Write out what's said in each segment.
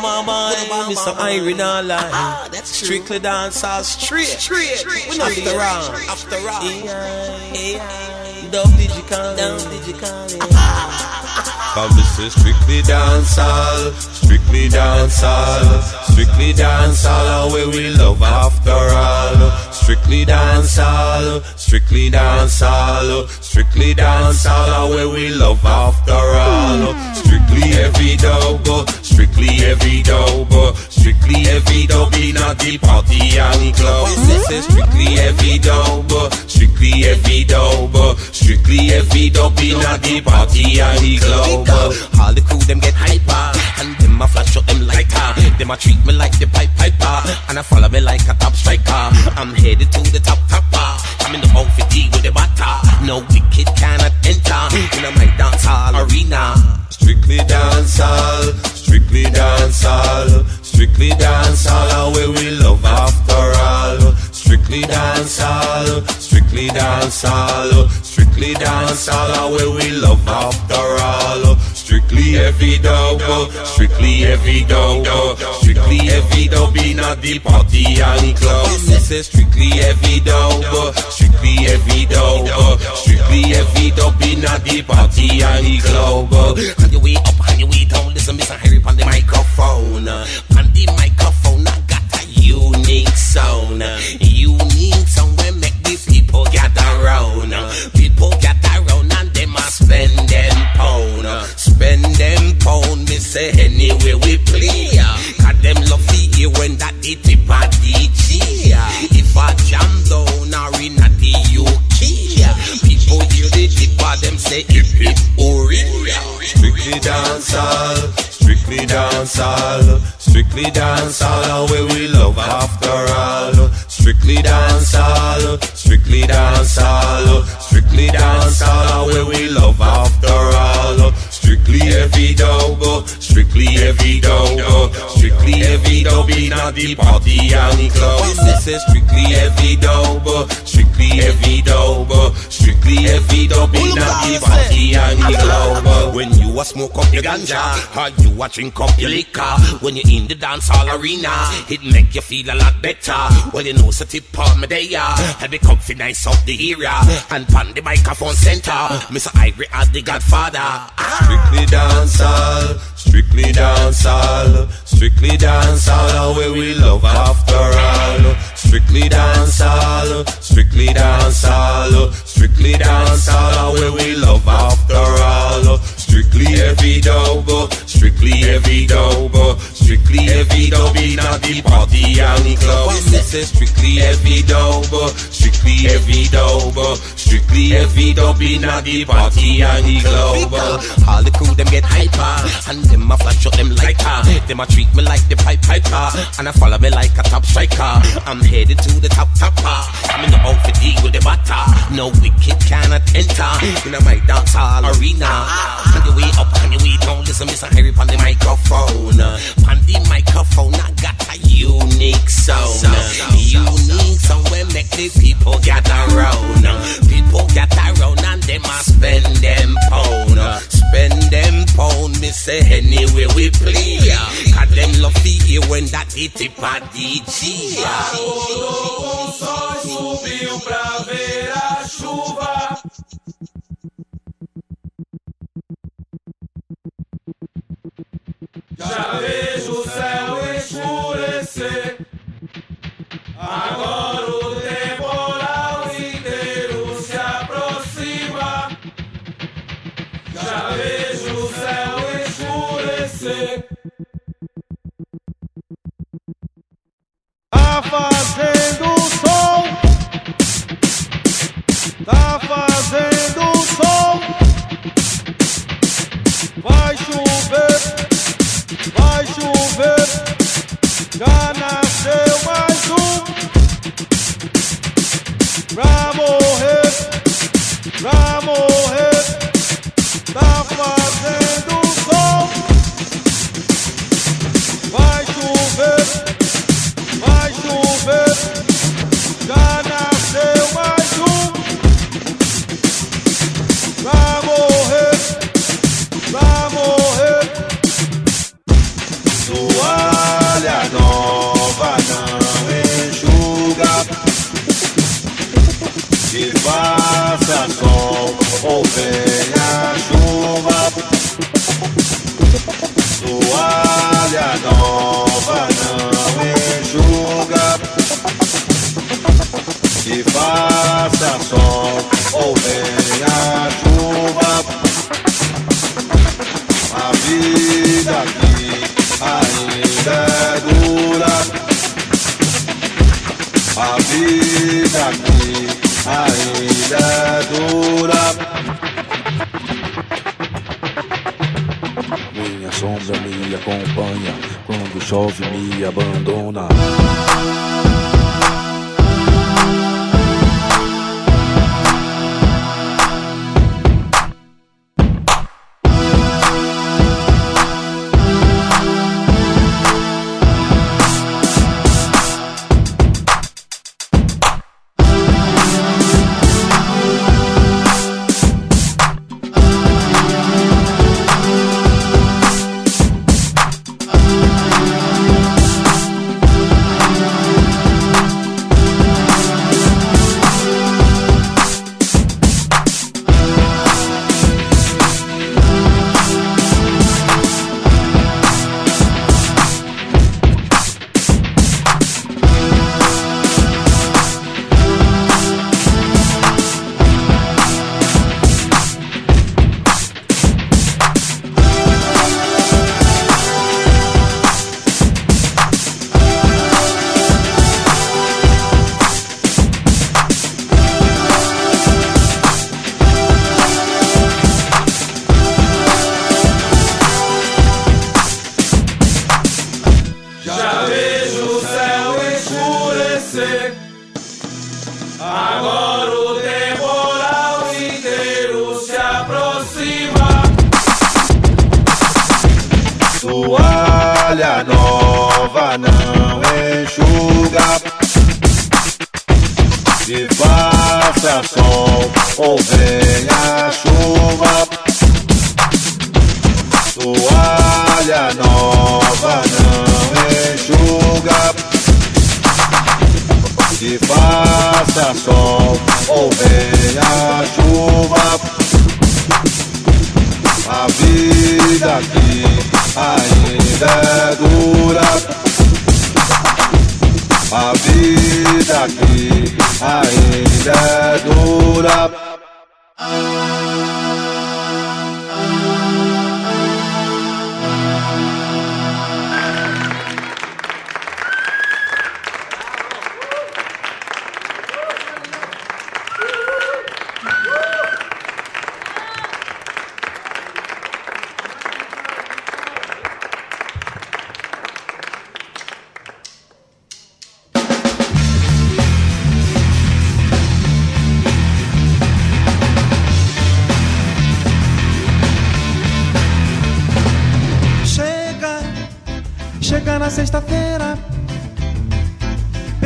mama man, Mr. Iron all line. Ah, that's true. Strictly dance all straight. Straight. We not after round. After round. AI, Dub digital. Dub digital. Come this is strictly dancehall, strictly dancehall, strictly dancehall, where we love after all. Strictly dancehall, strictly dancehall, strictly dancehall, where we love after all. Strictly heavy dub, strictly heavy dub, strictly dub in a the party and club. This is strictly heavy dub, strictly heavy dub, strictly dub in a the party and club. All the crew them get hyper. And them a flash up them lighter ah, Them a treat me like the pipe piper. And I follow me like a top striker. I'm headed to the top topper. I'm in the outfit deep with the batter No wicked cannot enter. In a my dance hall arena. Strictly dancehall, strictly dancehall, strictly dancehall, where we love after all. Strictly dancehall, strictly dancehall, strictly dancehall, where we love after all. Strictly heavy dub, strictly heavy dub, strictly heavy dub in a the party and club. This is strictly heavy dub, strictly heavy dub, strictly heavy dub in a the party and club. Them say hip hip hooray Strictly dancehall, strictly dancehall, strictly dancehall, where we love after all. Strictly dancehall, strictly dancehall, strictly dancehall, where we love after all. Strictly heavy dub, strictly heavy dub, uh, strictly heavy dub in a the party and club. This is strictly heavy dub, uh, strictly heavy dub, uh, strictly heavy dub in a the party and club. When you a smoke up your ganja, or you a drink up your liquor, when you in the dance hall arena, it make you feel a lot better. Well, you know, so tip on me there, and the confidence of the area, and pan the microphone center, Mr. Ivory as the godfather. Strictly dancehall, strictly dancehall, strictly dancehall, where we love after all. Strictly dancehall, strictly dancehall, strictly dancehall, where we love after all. Strictly heavy dub, strictly heavy dub, strictly heavy dub in a the party and club. This is strictly heavy dub, strictly heavy dub, strictly heavy dub in a the party and club. All the crew them get hyper, and them a flash up them lighter. Them a treat me like the pipe piper, and I follow me like a top striker. I'm headed to the top topper. I'm in the outfit with the batter. No wicked cannot enter in my dance hall arena. On the way up, on the way down, listen, Mr. Harry on the microphone. On the microphone, I got a unique sound. Unique sound where make the people gather round. People gather round and them a spend them pound. Spend them pound, me say anywhere we play. Cause them love to hear when that hit it a DJ. O sol subiu pra ver a chuva. Já vejo o céu escurecer. Agora o temporal inteiro se aproxima. Já vejo o céu escurecer. Tá fazendo som. Tá fazendo som. Vai chover. Vai chover. Já toalha nova não enxuga Que faça sol ou venha chuva. A vida aqui ainda é dura. A vida aqui ainda é dura. Sombra me acompanha, quando chove me abandona. bize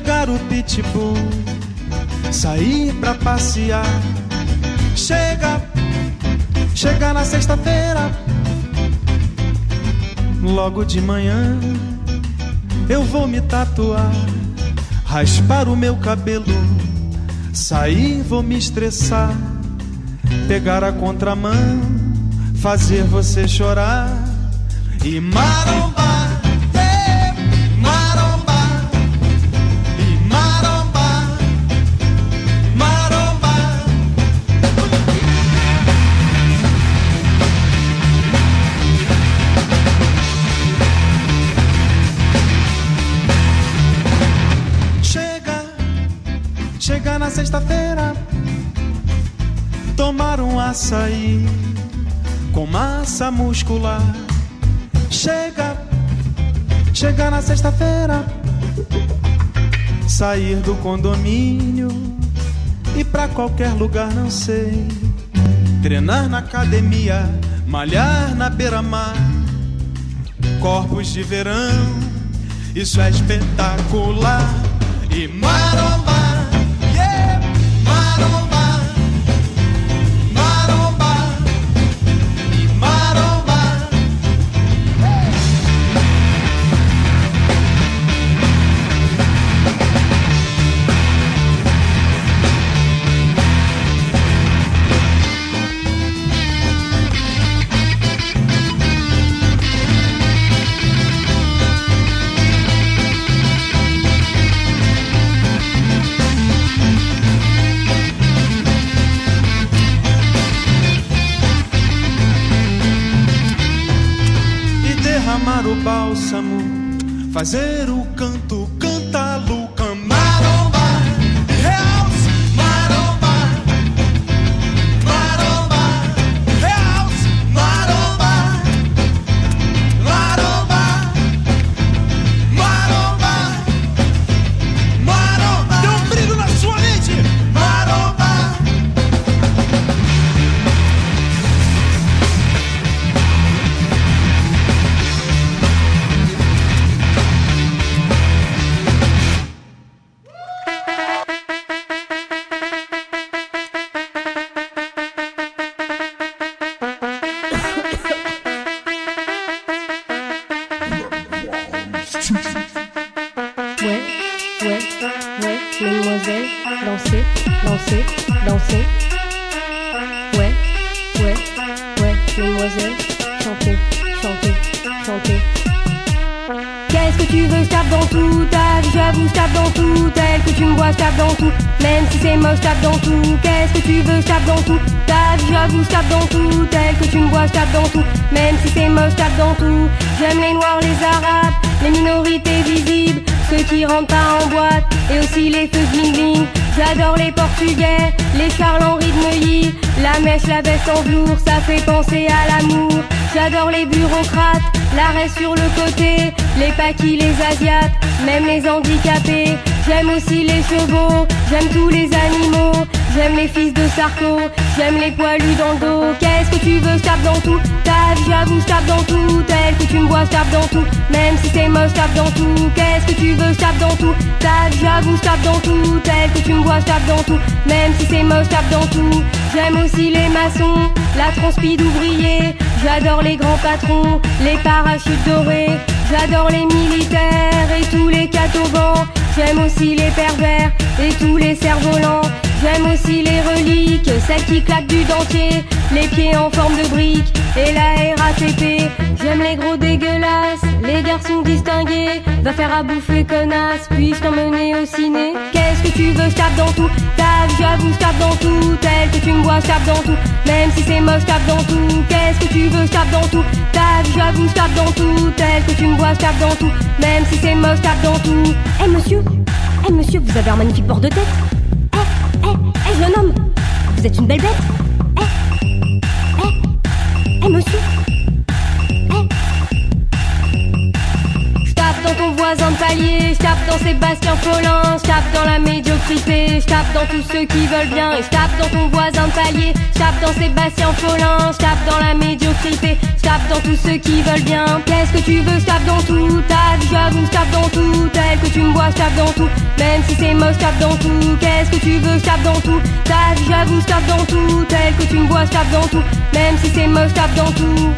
pegar o pitbull, sair pra passear. Chega, chega na sexta-feira, logo de manhã eu vou me tatuar, raspar o meu cabelo, sair vou me estressar, pegar a contramão, fazer você chorar. E maromba, açaí com massa muscular. Chega, chega na sexta-feira, sair do condomínio e pra qualquer lugar, não sei. Treinar na academia, malhar na beira-mar, corpos de verão, isso é espetacular. E maromba, yeah, fazer o canto, ouais, ouais, ouais, mademoiselle, dansez, dansez, dansez. Ouais, ouais, ouais, mademoiselle, chantez, chantez, chantez. Qu'est-ce que tu veux, je tape dans tout, ta vie, j'avoue, je tape dans tout, tel que tu me vois, je tape dans tout, même si c'est moche, je tape dans tout, qu'est-ce que tu veux, je tape dans tout, ta vie, j'avoue, je tape dans tout, tel que tu me vois, je tape dans tout, même si c'est moche, tape dans tout, j'aime les noirs, les arabes, les minorités visibles, ceux qui rentrent pas en boîte, et aussi les feux bling. J'adore les portugais, les Charles Henri de la mèche, la veste en velours, ça fait penser à l'amour. J'adore les bureaucrates, l'arrêt sur le côté, les paquis, les asiates, même les handicapés. J'aime aussi les chevaux, j'aime tous les animaux j'aime les fils de Sarko, j'aime les poilus dans le dos. Qu'est-ce que tu veux, je dans tout. Ta vie, j'avoue, je dans tout. Tel que tu me vois, je dans tout. Même si c'est moche, je dans tout. Qu'est-ce que tu veux, je dans tout. Ta vie, j'avoue, je dans tout. Tel que tu me vois, je dans tout. Même si c'est moche, je dans tout. J'aime aussi les maçons, la transpi d'ouvriers. J'adore les grands patrons, les parachutes dorés. J'adore les militaires et tous les catobans. J'aime aussi les pervers et tous les cerfs-volants. J'aime aussi les reliques, celles qui claquent du dentier, les pieds en forme de brique et la RATP. J'aime les gros dégueulasses, les garçons distingués. Va faire à bouffer connasse, puis-je t'emmener au ciné Qu'est-ce que tu veux, je tape dans tout. Tape, j'avoue, je tape dans tout. Tel que tu me vois, je tape dans tout. Même si c'est moche, je tape dans tout. Qu'est-ce que tu veux, je tape dans tout. Tape, j'avoue, je tape dans tout. Tel que tu me vois, je tape dans tout. Même si c'est moche, je tape dans tout. Eh monsieur, eh monsieur, vous avez un magnifique bord de tête. Eh, eh, eh jeune homme, vous êtes une belle bête. Eh, eh, eh monsieur. dans ton voisin de palier, je tape dans Sébastien Follin, je tape dans la médiocrité, je tape dans tous ceux qui veulent bien, et je tape dans ton voisin de palier, je tape dans Sébastien Follin, je tape dans la médiocrité, je tape dans tous ceux qui veulent bien. Qu'est-ce que tu veux, je tape dans tout, j'avoue, je tape dans tout, tel que tu me vois, je tape dans tout, même si c'est moche, je tape dans tout. Qu'est-ce que tu veux, je tape dans tout, ta vie j'avoue, je tape dans tout, tel que tu me vois, je tape dans tout, même si c'est moche, je tape dans tout.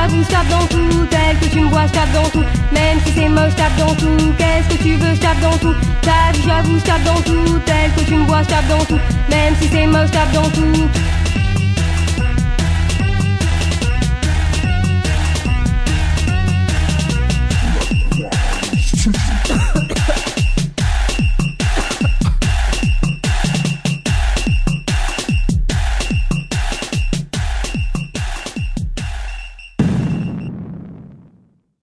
J'avoue, je tape dans tout. Tel que tu me vois, je tape dans tout. Même si c'est moche, je tape dans tout. Qu'est-ce que tu veux, je tape dans tout. Ta j'avoue, je tape dans tout. Tel que tu me vois, je tape dans tout. Même si c'est moche, je tape dans tout.